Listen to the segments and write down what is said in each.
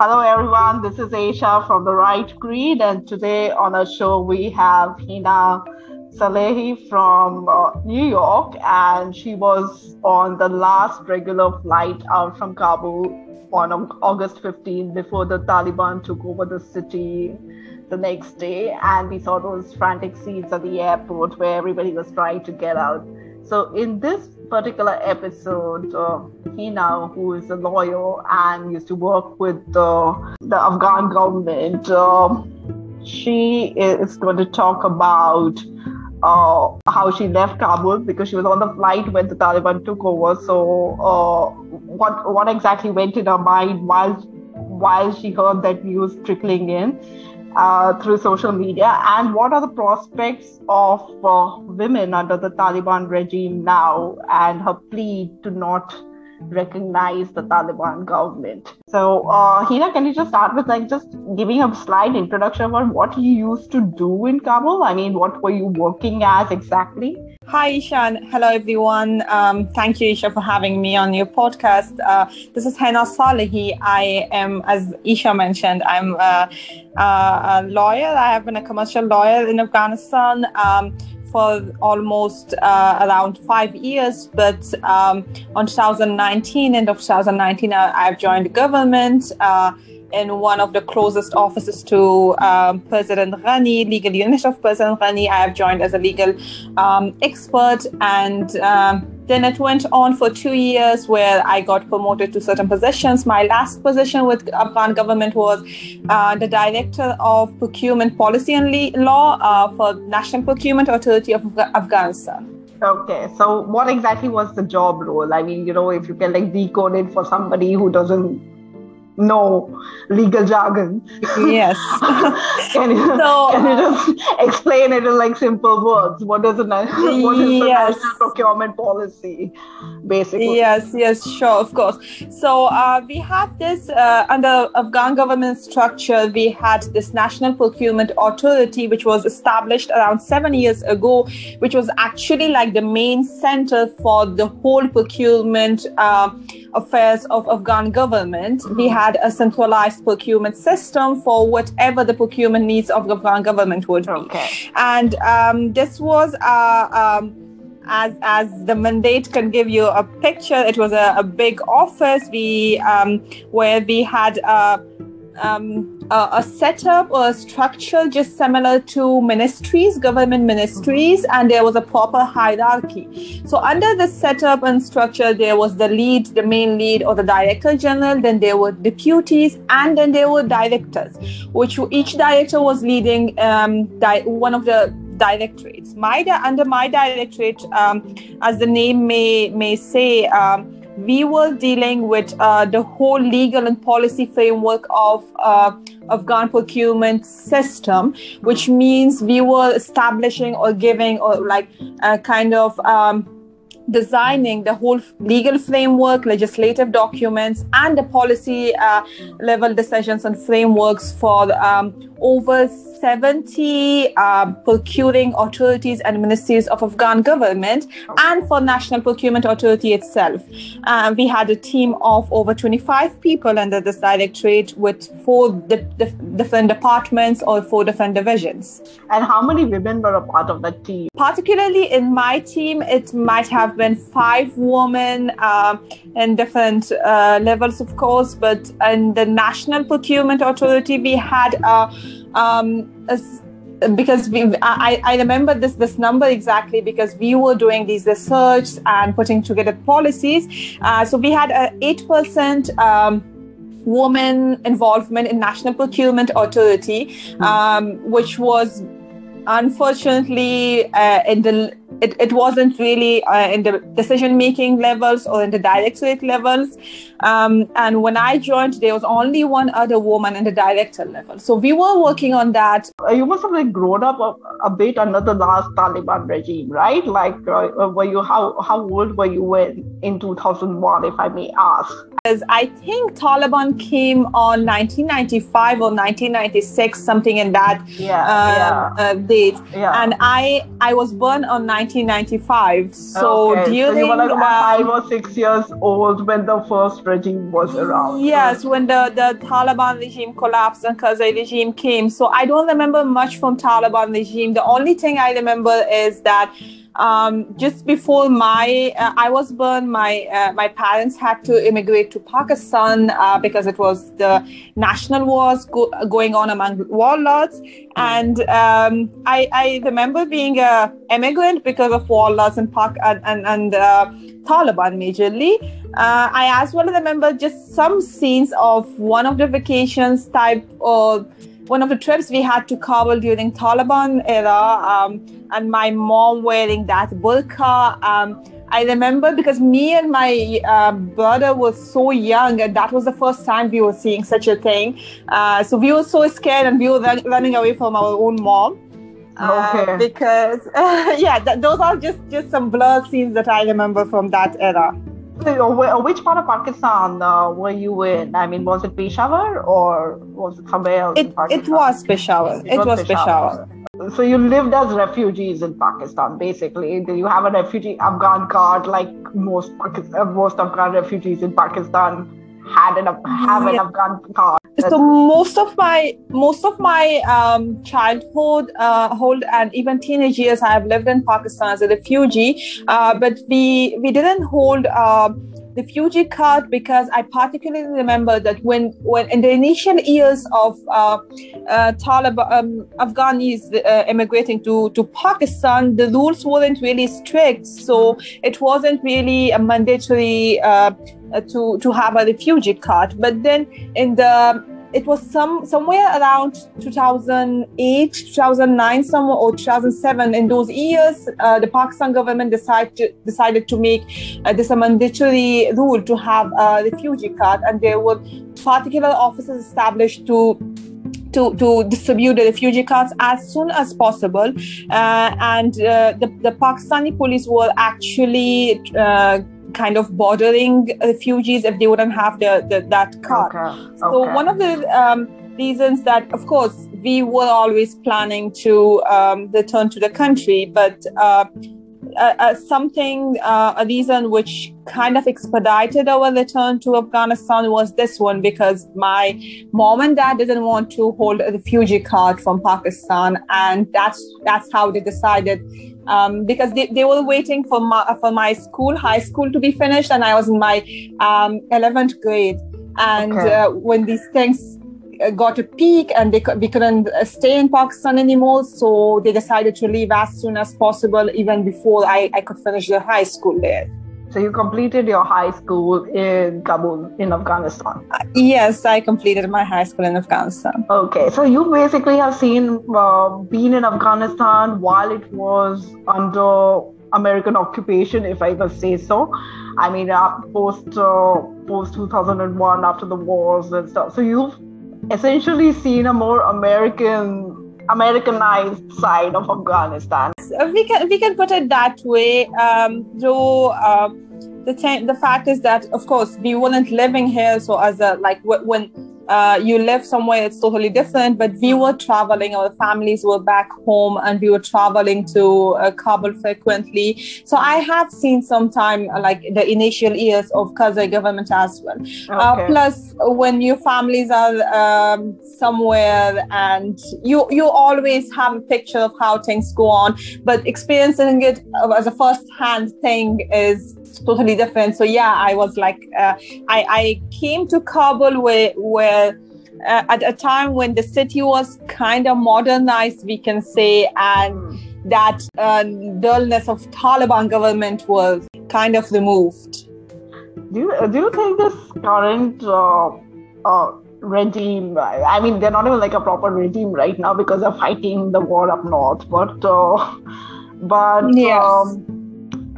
Hello, everyone. This is Eisha from The Write Creed, and today on our show we have Henaa Salehi from uh, New York, and she was on the last regular flight out from Kabul on August 15 before the Taliban took over the city the next day, and we saw those frantic scenes at the airport where everybody was trying to get out. So, in this particular episode, uh, Henaa, who is a lawyer and used to work with uh, the Afghan government, uh, she is going to talk about uh, how she left Kabul because she was on the flight when the Taliban took over. So, uh, what what exactly went in her mind while while she heard that news trickling in? Uh, through social media? And what are the prospects of uh, women under the Taliban regime now and her plea to not recognize the Taliban government? So, uh, Henaa, can you just start with like just giving a slight introduction about what you used to do in Kabul? I mean, what were you working as exactly? Hi, Eisha. Hello, everyone. Um, thank you, Eisha, for having me on your podcast. Uh, this is Henaa Salehi. I am, as Eisha mentioned, I'm a, a, lawyer. I have been a commercial lawyer in Afghanistan. Um, for almost uh, around five years. But um, on 2019, end of 2019, I, have joined the government. Uh, in one of the closest offices to um, President Ghani, legal unit of President Ghani. I have joined as a legal um, expert, and um, then it went on for two years where I got promoted to certain positions. My last position with Afghan government was uh, the director of procurement policy and law uh, for National Procurement Authority of Afghanistan. Okay, so what exactly was the job role? I mean, you know, if you can like decode it for somebody who doesn't know legal jargon. Yes. can, you, so, can you just explain it in like simple words? What does it what is yes. the national procurement policy, basically? Yes, yes, sure, of course. So uh, we have this uh, under Afghan government structure. We had this National Procurement Authority, which was established around seven years ago, which was actually like the main center for the whole procurement uh, affairs of Afghan government. Mm-hmm. We had a centralized procurement system for whatever the procurement needs of the Afghan government would be. Okay. And um, this was uh, um, as as the mandate can give you a picture. It was a, a big office. We um, where we had. Uh, um, a, a, setup or a structure just similar to ministries, government ministries, and there was a proper hierarchy. So, under the setup and structure, there was the lead, the main lead, or the director general, then there were deputies, and then there were directors, which each director was leading um, di- one of the directorates. My under my directorate, um, as the name may may say. Um, we were dealing with uh, the whole legal and policy framework of uh, Afghan procurement system, which means we were establishing or giving or like a kind of um, designing the whole legal framework, legislative documents, and the policy uh, level decisions and frameworks for um, over 70 uh, procuring authorities and ministries of Afghan government and for National Procurement Authority itself. Uh, we had a team of over 25 people under this directorate with four di- di- different departments or four different divisions. And how many women were a part of that team? Particularly in my team, it might have been five women uh, in different uh, levels, of course, but in the National Procurement Authority, we had a um, because we I, I remember this this number exactly because we were doing these research and putting together policies uh, so we had a 8% um, woman involvement in national procurement authority hmm. um, which was unfortunately uh, in the it, it wasn't really uh, in the decision making levels or in the directorate levels. Um, and when I joined, there was only one other woman in the director level. So we were working on that. Uh, you must have like grown up a, a bit under the last Taliban regime, right? Like, uh, uh were you how how old were you when in 2001, if I may ask? Because I think Taliban came on 1995 or 1996, something in that yeah, um, yeah. Uh, date. Yeah. And I I was born on 1995. So okay. during so you were like um, five or six years old when the first regime was around. Yes, when the, the Taliban regime collapsed and Karzai regime came. So I don't remember much from Taliban regime. The only thing I remember is that um, just before my uh, I was born, my uh, my parents had to immigrate to Pakistan uh, because it was the national wars go- going on among warlords, and um, I, I remember being a immigrant because of warlords and Pak and and, and uh, Taliban majorly. Uh, I as well remember just some scenes of one of the vacations type or one of the trips we had to Kabul during Taliban era, um, and my mom wearing that burqa. Um, I remember because me and my uh, brother were so young, and that was the first time we were seeing such a thing. Uh, so we were so scared, and we were run- running away from our own mom. Uh, Okay. because yeah, th- those are just just some blur scenes that I remember from that era. So, Which part of Pakistan uh, were you in? I mean, was it Peshawar or was it somewhere else? It in it was Peshawar. It, was Peshawar. So you lived as refugees in Pakistan, basically. You have a refugee Afghan card, like most Pakistan, uh, most Afghan refugees in Pakistan had an have an Yeah. Card. so most of my most of my um, childhood uh, hold and even teenage years i have lived in pakistan as a refugee uh, but we we didn't hold uh, refugee card because i particularly remember that when when in the initial years of uh, uh, Taliban um, Afghanis uh, immigrating to to Pakistan, the rules weren't really strict, so it wasn't really a mandatory uh, to to have a refugee card. But then in the it was some somewhere around 2008 2009 somewhere or 2007 in those years uh, the pakistan government decided to, decided to make uh, this a mandatory rule to have a refugee card and there were particular offices established to to, to distribute the refugee cards as soon as possible. Uh, and uh, the, the Pakistani police were actually uh, kind of bordering refugees if they wouldn't have the, the that card. Okay. So okay. one of the um, reasons that, of course, we were always planning to um, return to the country, but uh, uh, uh, something, uh, a reason which kind of expedited our return to Afghanistan was this one because my mom and dad didn't want to hold a refugee card from Pakistan, and that's that's how they decided. Um, because they, they were waiting for my for my school, high school, to be finished, and I was in my um, 11th grade. And Okay. uh, when these things uh, got a peak and they, we couldn't uh, stay in Pakistan anymore. So they decided to leave as soon as possible, even before I, I could finish the high school there. So you completed your high school in Kabul, in Afghanistan. Yes, I completed my high school in Afghanistan. Okay, so you basically have seen, uh, been in Afghanistan while it was under American occupation, if I must say so. I mean, uh, post uh, post 2001, after the wars and stuff. So you've essentially seen a more American Americanized side of Afghanistan. Uh, We can we can put it that way. Um, though uh, the th- the fact is that of course we weren't living here, so as a like wh- when uh, you live somewhere, it's totally different. But we were traveling, our families were back home, and we were traveling to uh, Kabul frequently. So I have seen sometime uh, like the initial years of Karzai government as well. Uh, Okay. plus, when your families are um, somewhere and you you always have a picture of how things go on, but experiencing it uh, as a first-hand thing is totally different. So yeah, I was like, uh, I I came to Kabul where where. Uh, at a time when the city was kind of modernized, we can say, and that uh, dullness of Taliban government was kind of removed. Do you, do you think this current uh, uh, regime, I mean, they're not even like a proper regime right now because they're fighting the war up north, but uh, but Yes. um,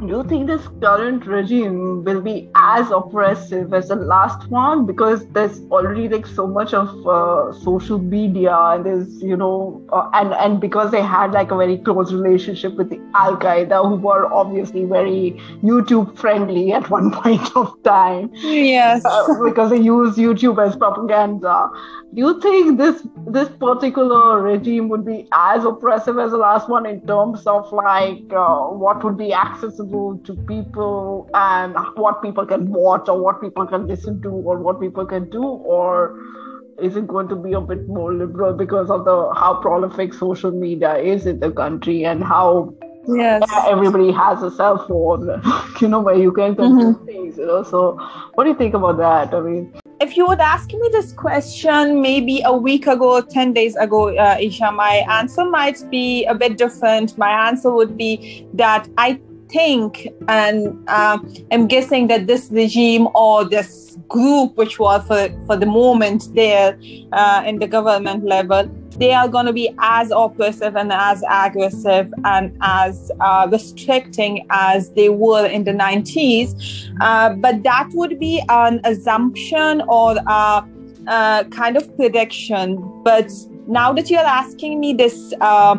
do you think this current regime will be as oppressive as the last one? Because there's already like so much of uh, social media and there's you know uh, and and because they had like a very close relationship with the al qaeda who were obviously very youtube friendly at one point of time. Yes. Uh, because they use youtube as propaganda do you think this this particular regime would be as oppressive as the last one in terms of like uh, what would be accessible to people and what people can watch or what people can listen to or what people can do? Or is it going to be a bit more liberal because of the how prolific social media is in the country and how yes. everybody has a cell phone you know where you can consume mm-hmm. things you know? So what do you think about that? I mean if you would ask me this question maybe a week ago 10 days ago uh, Eisha my answer might be a bit different. My answer would be that i think and uh, i'm guessing that this regime or this group which was for, for the moment there uh, in the government level they are going to be as oppressive and as aggressive and as uh, restricting as they were in the 90s. Uh, but that would be an assumption or a, a, kind of prediction. But now that you're asking me this, uh,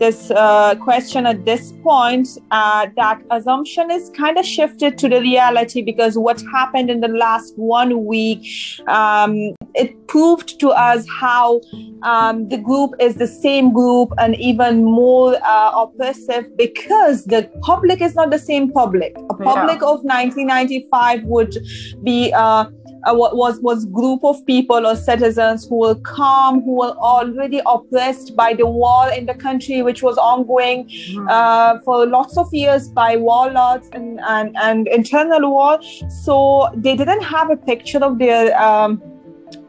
this uh, question at this point, uh, that assumption is kind of shifted to the reality because what happened in the last one week, um, it proved to us how um, the group is the same group and even more uh, oppressive because the public is not the same public. A public yeah. of 1995 would be uh, uh, was was group of people or citizens who were calm, who were already oppressed by the war in the country, which was ongoing mm. uh, for lots of years by warlords and, and, and internal war. So they didn't have a picture of their um,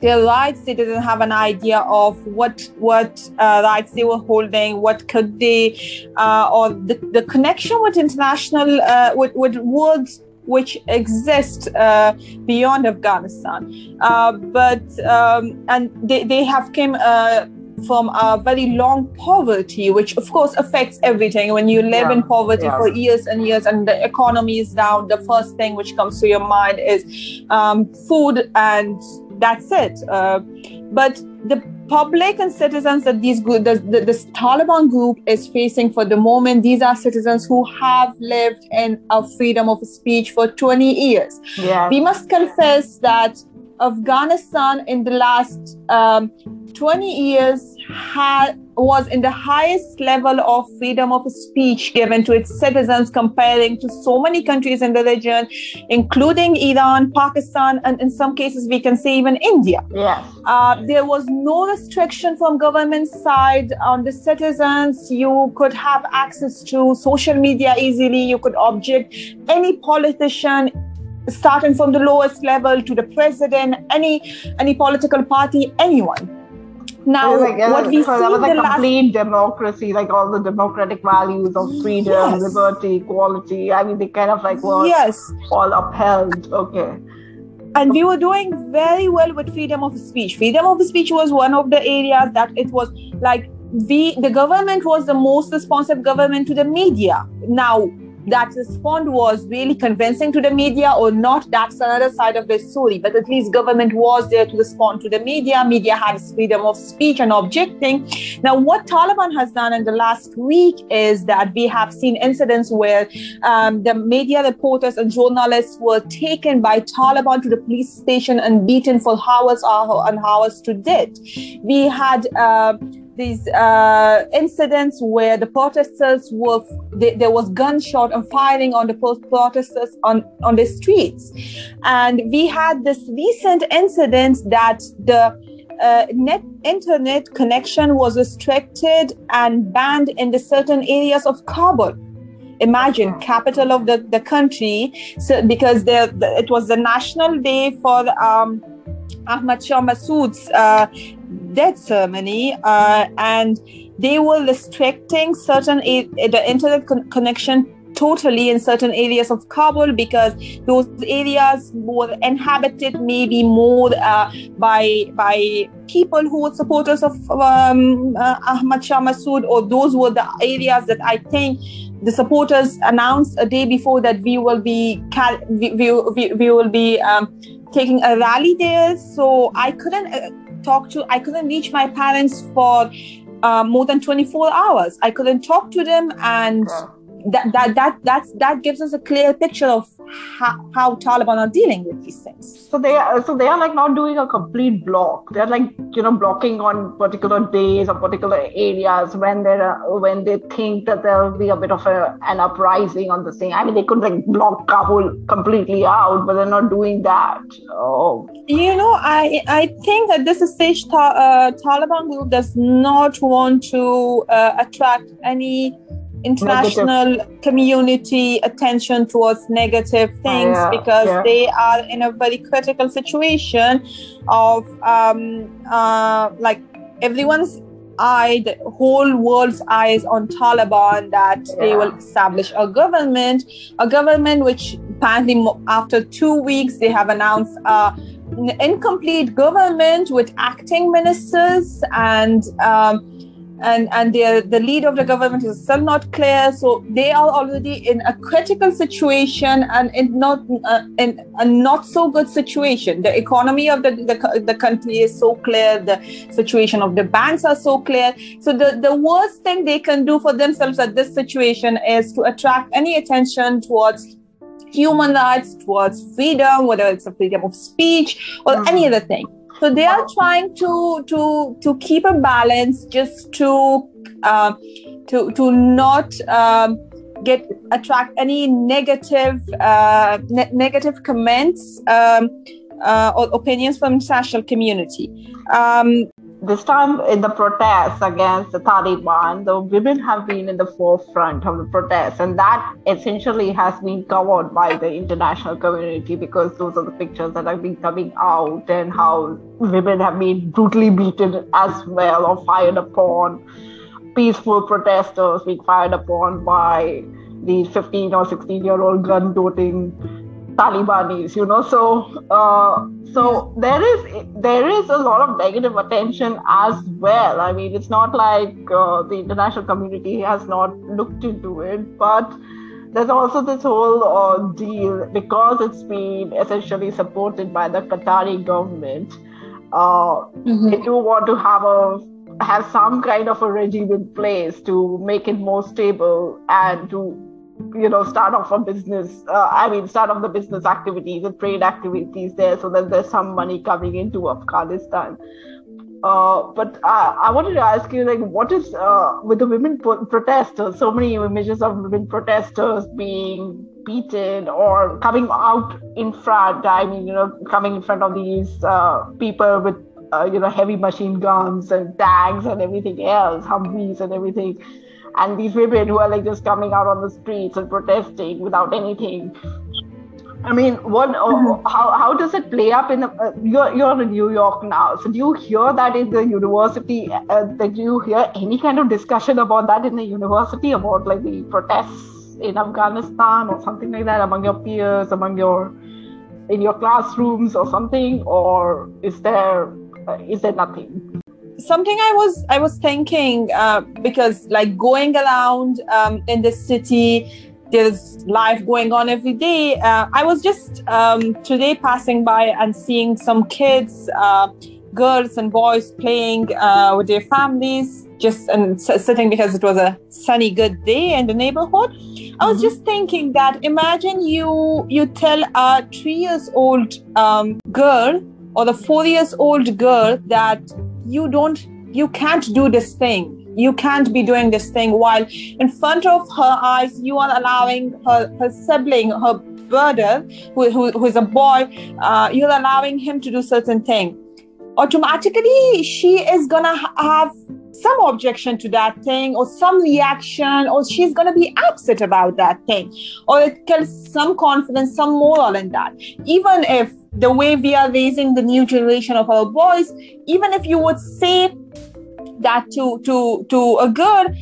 their rights. They didn't have an idea of what what uh, rights they were holding, what could they, uh, or the, the connection with international uh, with with words which exist uh, beyond Afghanistan. Uh, but um, and they, they have came uh, from a very long poverty, which of course affects everything. When you live yeah. in poverty yeah. for years and years and the economy is down, the first thing which comes to your mind is um, food, and that's it. Uh, but the public and citizens that these the, the, this Taliban group is facing for the moment, these are citizens who have lived in a freedom of speech for 20 years. Yeah. We must confess that Afghanistan in the last um, 20 years had was in the highest level of freedom of speech given to its citizens comparing to so many countries in the region including iran pakistan and in some cases we can say even india. Yes. Uh, there was no restriction from government side on the citizens. You could have access to social media easily. You could object any politician starting from the lowest level to the president any any political party anyone now, oh like, what we so see that was like complete last... democracy, like all the democratic values of freedom, yes. liberty, equality. I mean, they kind of like were yes. all upheld. Okay. And we were doing very well with freedom of speech. Freedom of speech was one of the areas that it was like we, the government was the most responsive government to the media. Now, that response was really convincing to the media or not that's another side of the story. But at least government was there to respond to the media. Media had freedom of speech and objecting. Now what taliban has done in the last week is that we have seen incidents where um, the media reporters and journalists were taken by taliban to the police station and beaten for hours and hours to death. We had uh, these uh, incidents where the protesters were they, there was gunshot and firing on the protesters on on the streets. And we had this recent incident that the uh, net internet connection was restricted and banned in the certain areas of kabul. Imagine capital of the, the country. So because there it was the national day for um, Ahmad Shah Massoud's uh, death ceremony, uh, and they were restricting certain the internet con- connection totally in certain areas of Kabul because those areas were inhabited maybe more uh, by by people who were supporters of um, uh, Ahmad Shah Massoud, or those were the areas that I think the supporters announced a day before that we will be we, we, we will be um, taking a rally there. So I couldn't uh, talk to I couldn't reach my parents for uh, more than 24 hours. I couldn't talk to them and. That that that that's that gives us a clear picture of how, how Taliban are dealing with these things. So they are so they are like not doing a complete block. They're like you know blocking on particular days or particular areas when they're when they think that there will be a bit of a, an uprising on the same. I mean they could like block Kabul completely out, but they're not doing that. Oh. You know, I I think that this is ta- uh, Taliban group does not want to uh, attract any international community attention towards negative things yeah, because yeah. they are in a very critical situation of um, uh, like everyone's eye the whole world's eyes on taliban that yeah. they will establish a government a government which apparently after two weeks they have announced uh, an incomplete government with acting ministers and um, and and the the lead of the government is still not clear. So they are already in a critical situation and in not uh, in a not so good situation. The economy of the, the the country is so clear. The situation of the banks are so clear. So the the worst thing they can do for themselves at this situation is to attract any attention towards human rights towards freedom whether it's a freedom of speech or mm. any other thing so they are trying to to to keep a balance just to uh, to to not um, get attract any negative uh, ne- negative comments um, uh, or opinions from international community. Um, this time in the protests against the Taliban, the women have been in the forefront of the protests, and that essentially has been covered by the international community because those are the pictures that have been coming out, and how women have been brutally beaten as well or fired upon, peaceful protesters being fired upon by these 15 or 16 year old gun toting Talibanis, you know. So, uh, so there is there is a lot of negative attention as well. I mean, it's not like uh, the international community has not looked into it, but there's also this whole uh, deal because it's been essentially supported by the Qatari government. Uh, mm-hmm. They do want to have a have some kind of a regime in place to make it more stable and to you know start off a business uh, i mean start off the business activities and trade activities there so that there's some money coming into afghanistan uh, but I, I wanted to ask you, like, what is uh, with the women pro- protesters? So many images of women protesters being beaten or coming out in front. I mean, you know, coming in front of these uh, people with, uh, you know, heavy machine guns and tanks and everything else, Humvees and everything and these women who are like just coming out on the streets and protesting without anything I mean, what? Uh, mm-hmm. how how does it play up in? The, uh, you're you're in New York now, so do you hear that in the university? Uh, did you hear any kind of discussion about that in the university about like the protests in Afghanistan or something like that among your peers, among your in your classrooms or something, or is there uh, is there nothing? Something i was i was thinking uh, because like going around um, in the city there's life going on every day uh, i was just um, today passing by and seeing some kids uh, girls and boys playing uh, with their families just and sitting because it was a sunny good day in the neighborhood i was mm-hmm. just thinking that imagine you you tell a three years old um, girl or the four years old girl that you don't you can't do this thing. You can't be doing this thing while in front of her eyes you are allowing her, her sibling her brother who, who, who is a boy uh, you're allowing him to do certain thing. Automatically she is gonna have some objection to that thing or some reaction or she's going to be upset about that thing. Or it kills some confidence some moral in that. Even if the way we are raising the new generation of our boys even if you would say that to to to a girl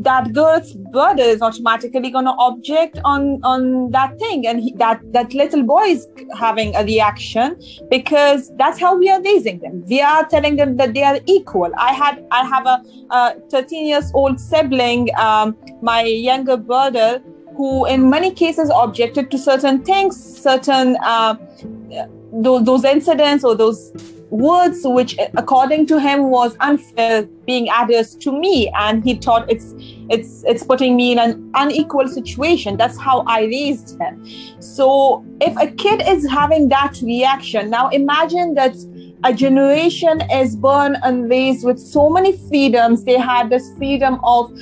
that girl's brother is automatically going to object on on that thing and he, that that little boy is having a reaction because that's how we are raising them. We are telling them that they are equal. I had i have a, a 13 years old sibling um, my younger brother who in many cases objected to certain things certain uh, those, those incidents or those words which according to him was unfair being addressed to me. And he thought it's it's it's putting me in an unequal situation. That's how i raised him. So if a kid is having that reaction now imagine that a generation is born and raised with so many freedoms. They had this freedom of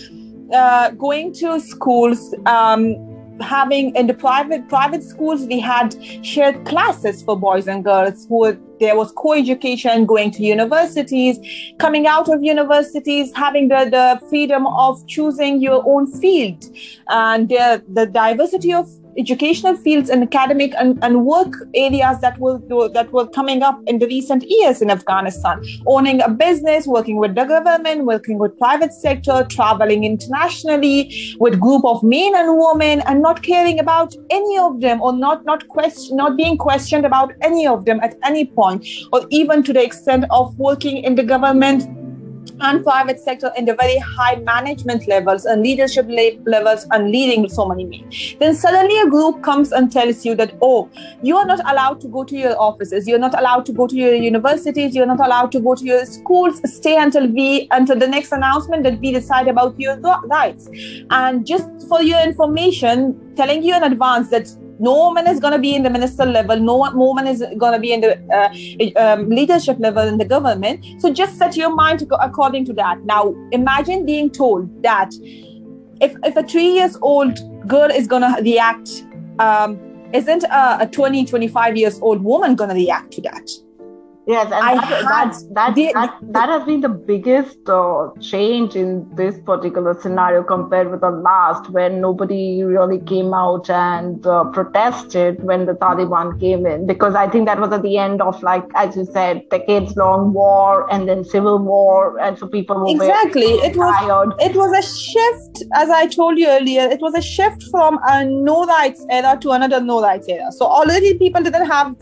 uh, going to schools um, having in the private private schools we had shared classes for boys and girls who there was co-education going to universities coming out of universities having the, the freedom of choosing your own field. And the, the diversity of educational fields and academic and, and work areas that were that were coming up in the recent years in Afghanistan. Owning a business, working with the government, working with private sector, traveling internationally with group of men and women, and not caring about any of them or not not question not being questioned about any of them at any point, or even to the extent of working in the government and private sector in the very high management levels and leadership levels and leading so many men. Then suddenly a group comes and tells you that, oh, you are not allowed to go to your offices, you're not allowed to go to your universities, you're not allowed to go to your schools, stay until we until the next announcement that we decide about your rights. And just for your information, telling you in advance that no woman is going to be in the minister level. No woman is going to be in the uh, um, leadership level in the government. So just set your mind according to that. Now imagine being told that if, if a three years old girl is going to react um, isn't a, a 20 25 years old woman going to react to that Yes, and I that, had, that, that, that, that, has been the biggest uh, change in this particular scenario compared with the last, when nobody really came out and uh, protested when the Taliban came in. Because I think that was at the end of, like, as you said, decades long war and then civil war. And so people were exactly. it was, tired. It was a shift, as I told you earlier, it was a shift from a no rights era to another no rights era. So already people didn't have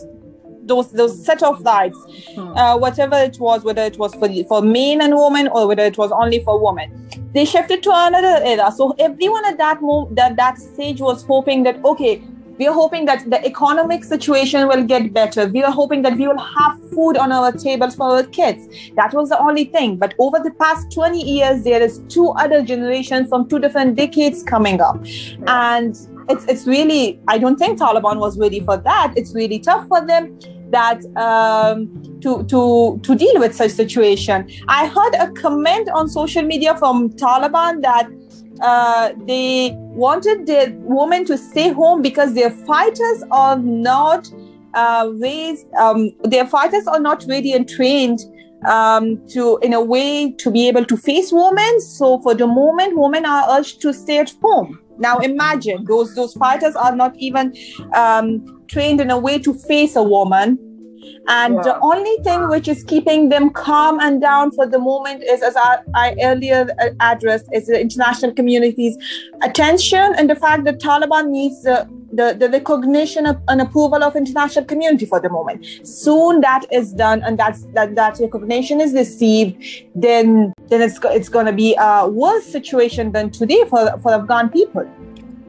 those those set of rights, hmm. uh, whatever it was, whether it was for for men and women or whether it was only for women, they shifted to another era. So everyone at that moment, that that stage was hoping that okay, we are hoping that the economic situation will get better. We are hoping that we will have food on our tables for our kids. That was the only thing. But over the past 20 years, there is two other generations from two different decades coming up. And it's it's really I don't think Taliban was ready for that. It's really tough for them that um, to to to deal with such situation. I heard a comment on social media from Taliban that uh, they wanted the women to stay home because their fighters are not uh, raised. Um, their fighters are not ready and trained um, to in a way to be able to face women. So for the moment, women are urged to stay at home. Now imagine those those fighters are not even um, trained in a way to face a woman. And yeah. the only thing which is keeping them calm and down for the moment is, as I, I earlier uh, addressed, is the international community's attention and the fact that Taliban needs the the, the recognition of, and approval of international community for the moment. Soon that is done and that's that that recognition is received, then then it's it's going to be a worse situation than today for for Afghan people.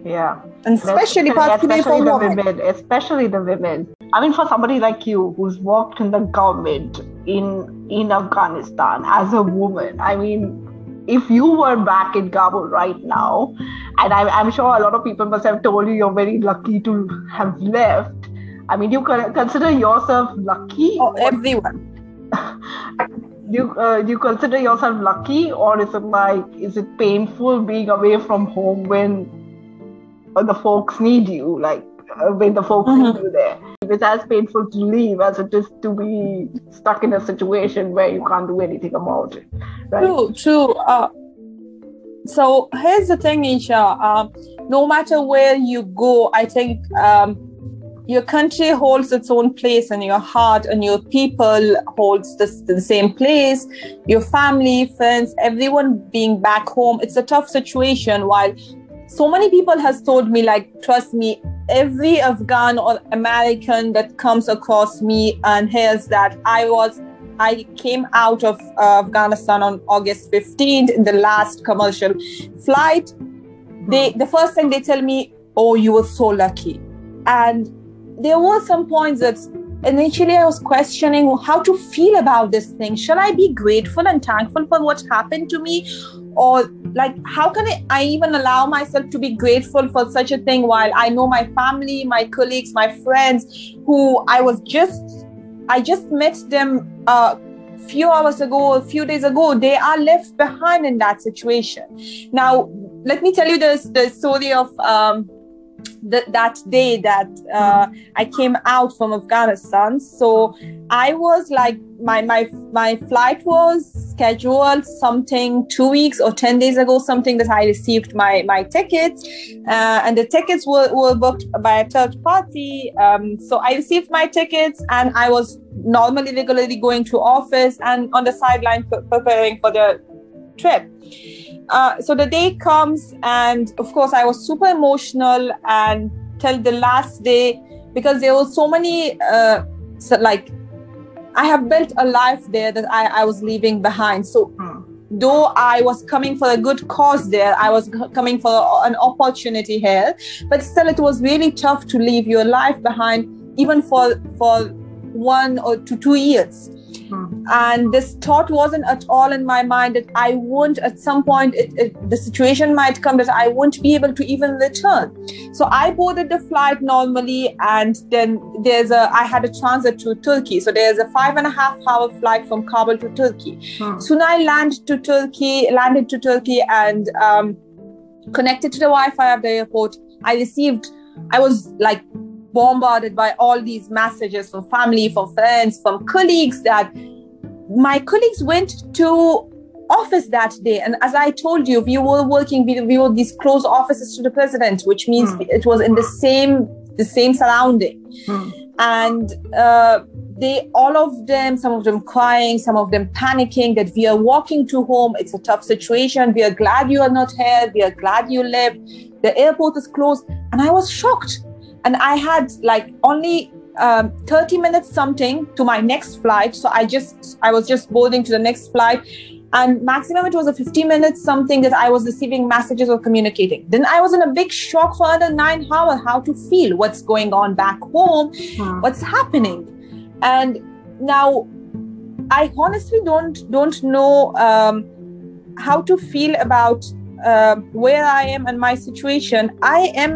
Yeah, and especially, especially the women. women, especially the women. I mean, for somebody like you who's worked in the government in in Afghanistan as a woman, I mean, if you were back in Kabul right now, and I'm, I'm sure a lot of people must have told you you're very lucky to have left. I mean, you consider yourself lucky? Oh, everyone. you uh, you consider yourself lucky, or is it like is it painful being away from home when the folks need you, like uh, when the folks mm-hmm. need you there? It's as painful to leave as it is to be stuck in a situation where you can't do anything about it. Right? True, true. Uh, so here's the thing, Eisha. Uh, no matter where you go, I think um, your country holds its own place in your heart and your people holds this, the same place your family friends everyone being back home it's a tough situation while so many people has told me like trust me every afghan or american that comes across me and hears that i was i came out of uh, afghanistan on august 15th in the last commercial flight they the first thing they tell me oh you were so lucky and there were some points that initially I was questioning how to feel about this thing. Should I be grateful and thankful for what happened to me? Or like how can I, even allow myself to be grateful for such a thing while I know my family, my colleagues, my friends who I was just I just met them a uh, few hours ago, a few days ago, they are left behind in that situation. Now, let me tell you this the story of um, th- that day that uh, I came out from Afghanistan. So I was like, my my my flight was scheduled something two weeks or ten days ago. Something that I received my my tickets, uh, and the tickets were, were booked by a third party. Um, so I received my tickets, and I was normally regularly going to office and on the sideline preparing for the trip. Uh, so the day comes, and of course, I was super emotional and till the last day because there were so many, uh, so like, I have built a life there that I, I was leaving behind. So, hmm. though I was coming for a good cause there, I was coming for an opportunity here, but still, it was really tough to leave your life behind, even for for one or two, two years. And this thought wasn't at all in my mind that I won't, at some point, it, it, the situation might come that I won't be able to even return. So I boarded the flight normally, and then there's a, I had a transit to Turkey. So there's a five and a half hour flight from Kabul to Turkey. Mm-hmm. Soon I landed to Turkey, landed to Turkey, and um, connected to the Wi Fi of the airport. I received, I was like bombarded by all these messages from family, from friends, from colleagues that my colleagues went to office that day. And as i told you we were working we, we were these close offices to the president which means mm. it was in the same the same surrounding. Mm. and uh, they all of them some of them crying some of them panicking that we are walking to home. It's a tough situation. We are glad you are not here. We are glad you left. The airport is closed. And i was shocked. And i had like only um, 30 minutes something to my next flight. So i just i was just boarding to the next flight. And maximum it was a 50 minutes something that i was receiving messages or communicating. Then i was in a big shock for another nine hours how to feel what's going on back home hmm. what's happening. And now i honestly don't don't know um, how to feel about uh, where i am and my situation. I am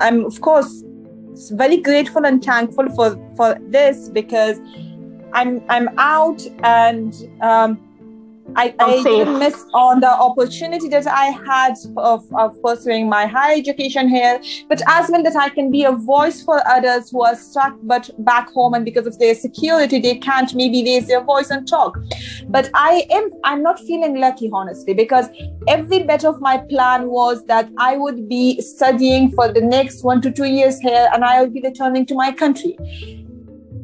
i'm of course very grateful and thankful for for this because I'm I'm out and um, I, I didn't miss on the opportunity that I had of, of pursuing my higher education here, but as well that I can be a voice for others who are stuck but back home and because of their security they can't maybe raise their voice and talk. But I am I'm not feeling lucky honestly because every bit of my plan was that I would be studying for the next one to two years here and I would be returning to my country.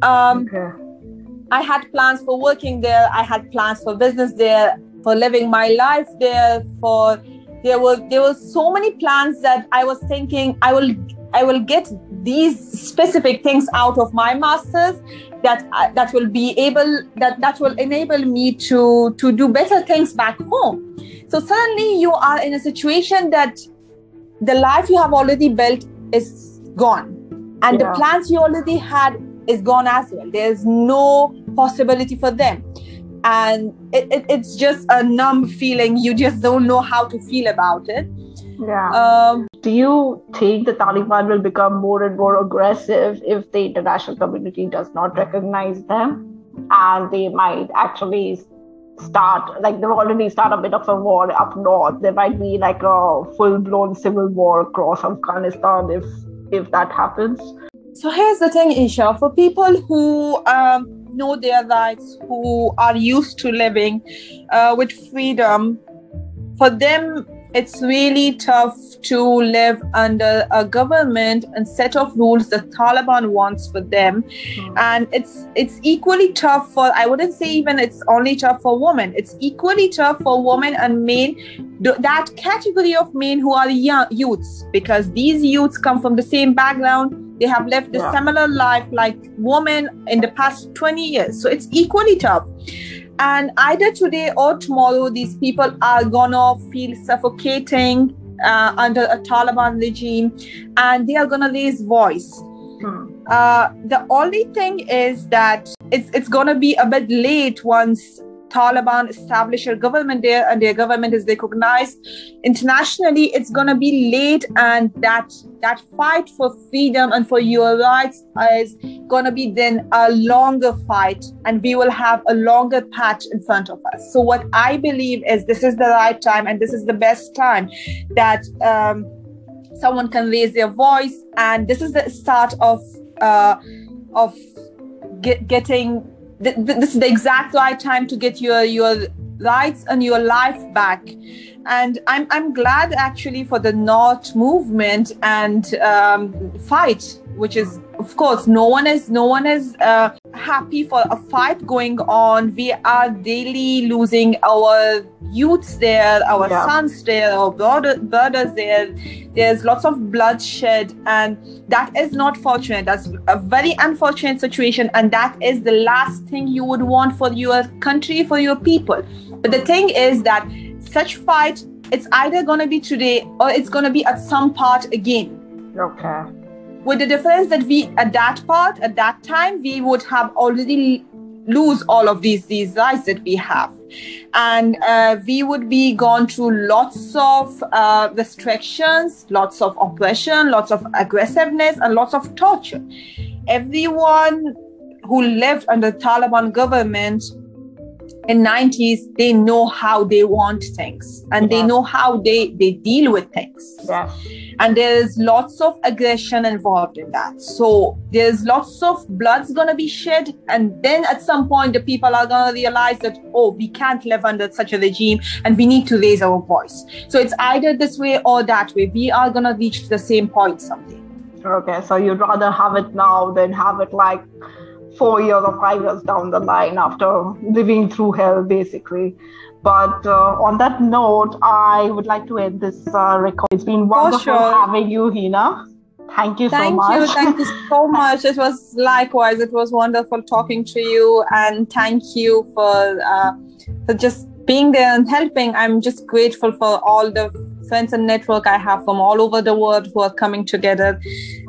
Um, okay I had plans for working there. I had plans for business there, for living my life there. For there were there were so many plans that I was thinking I will I will get these specific things out of my masters that uh, that will be able that that will enable me to to do better things back home. So suddenly you are in a situation that the life you have already built is gone, and yeah. the plans you already had is gone as well. There's no possibility for them. And it, it, it's just a numb feeling. You just don't know how to feel about it. Yeah. Um, Do you think the Taliban will become more and more aggressive if the international community does not recognize them? And they might actually start, like they've already started a bit of a war up north. There might be like a full blown civil war across Afghanistan if if that happens. So here's the thing, Eisha. For people who um, know their rights, who are used to living uh, with freedom, for them it's really tough to live under a government and set of rules the Taliban wants for them. Mm. And it's it's equally tough for I wouldn't say even it's only tough for women. It's equally tough for women and men, that category of men who are young youths, because these youths come from the same background. They have lived a similar life like women in the past 20 years. So it's equally tough. And either today or tomorrow, these people are gonna feel suffocating uh, under a Taliban regime and they are gonna raise voice. Hmm. Uh, the only thing is that it's it's gonna be a bit late once Taliban establish a government there and their government is recognized internationally, it's going to be late. And that that fight for freedom and for your rights is going to be then a longer fight and we will have a longer patch in front of us. So what I believe is this is the right time and this is the best time that um, someone can raise their voice. And this is the start of, uh, of get, getting th- this is the exact right time to get your your rights and your life back. And i'm i'm glad actually for the not movement and um, fight which is of course no one is no one is uh, happy for a fight going on. We are daily losing our youths there our yeah. sons there our brother, brothers there. There's lots of bloodshed and that is not fortunate. That's a very unfortunate situation and that is the last thing you would want for your country for your people. But the thing is that such fight it's either going to be today or it's going to be at some part again. Okay with the difference that we at that part at that time we would have already lose all of these these rights that we have. And uh, we would be gone through lots of uh, restrictions lots of oppression lots of aggressiveness and lots of torture. Everyone who lived under taliban government in 90s they know how they want things and yeah. they know how they they deal with things. Yeah. and there's lots of aggression involved in that. So there's lots of blood's gonna be shed. And then at some point the people are gonna realize that oh we can't live under such a regime and we need to raise our voice. So it's either this way or that way. We are gonna reach the same point someday. Okay so you'd rather have it now than have it like four years or five years down the line after living through hell, basically. But uh, on that note, I would like to end this uh, record. It's been wonderful sure. having you, Henaa. Thank you thank so much. You, thank you so much. It was likewise. It was wonderful talking to you, and thank you for uh, for just being there and helping. I'm just grateful for all the friends and network I have from all over the world who are coming together.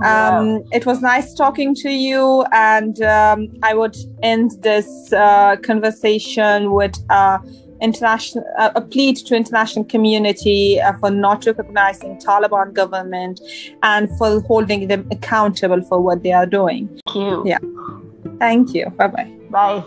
Um, It was nice talking to you, and um, I would end this uh, conversation with uh, international uh, a plea to international community uh, for not recognizing Taliban government and for holding them accountable for what they are doing. Thank you. Yeah. Thank you. Bye-bye. Bye.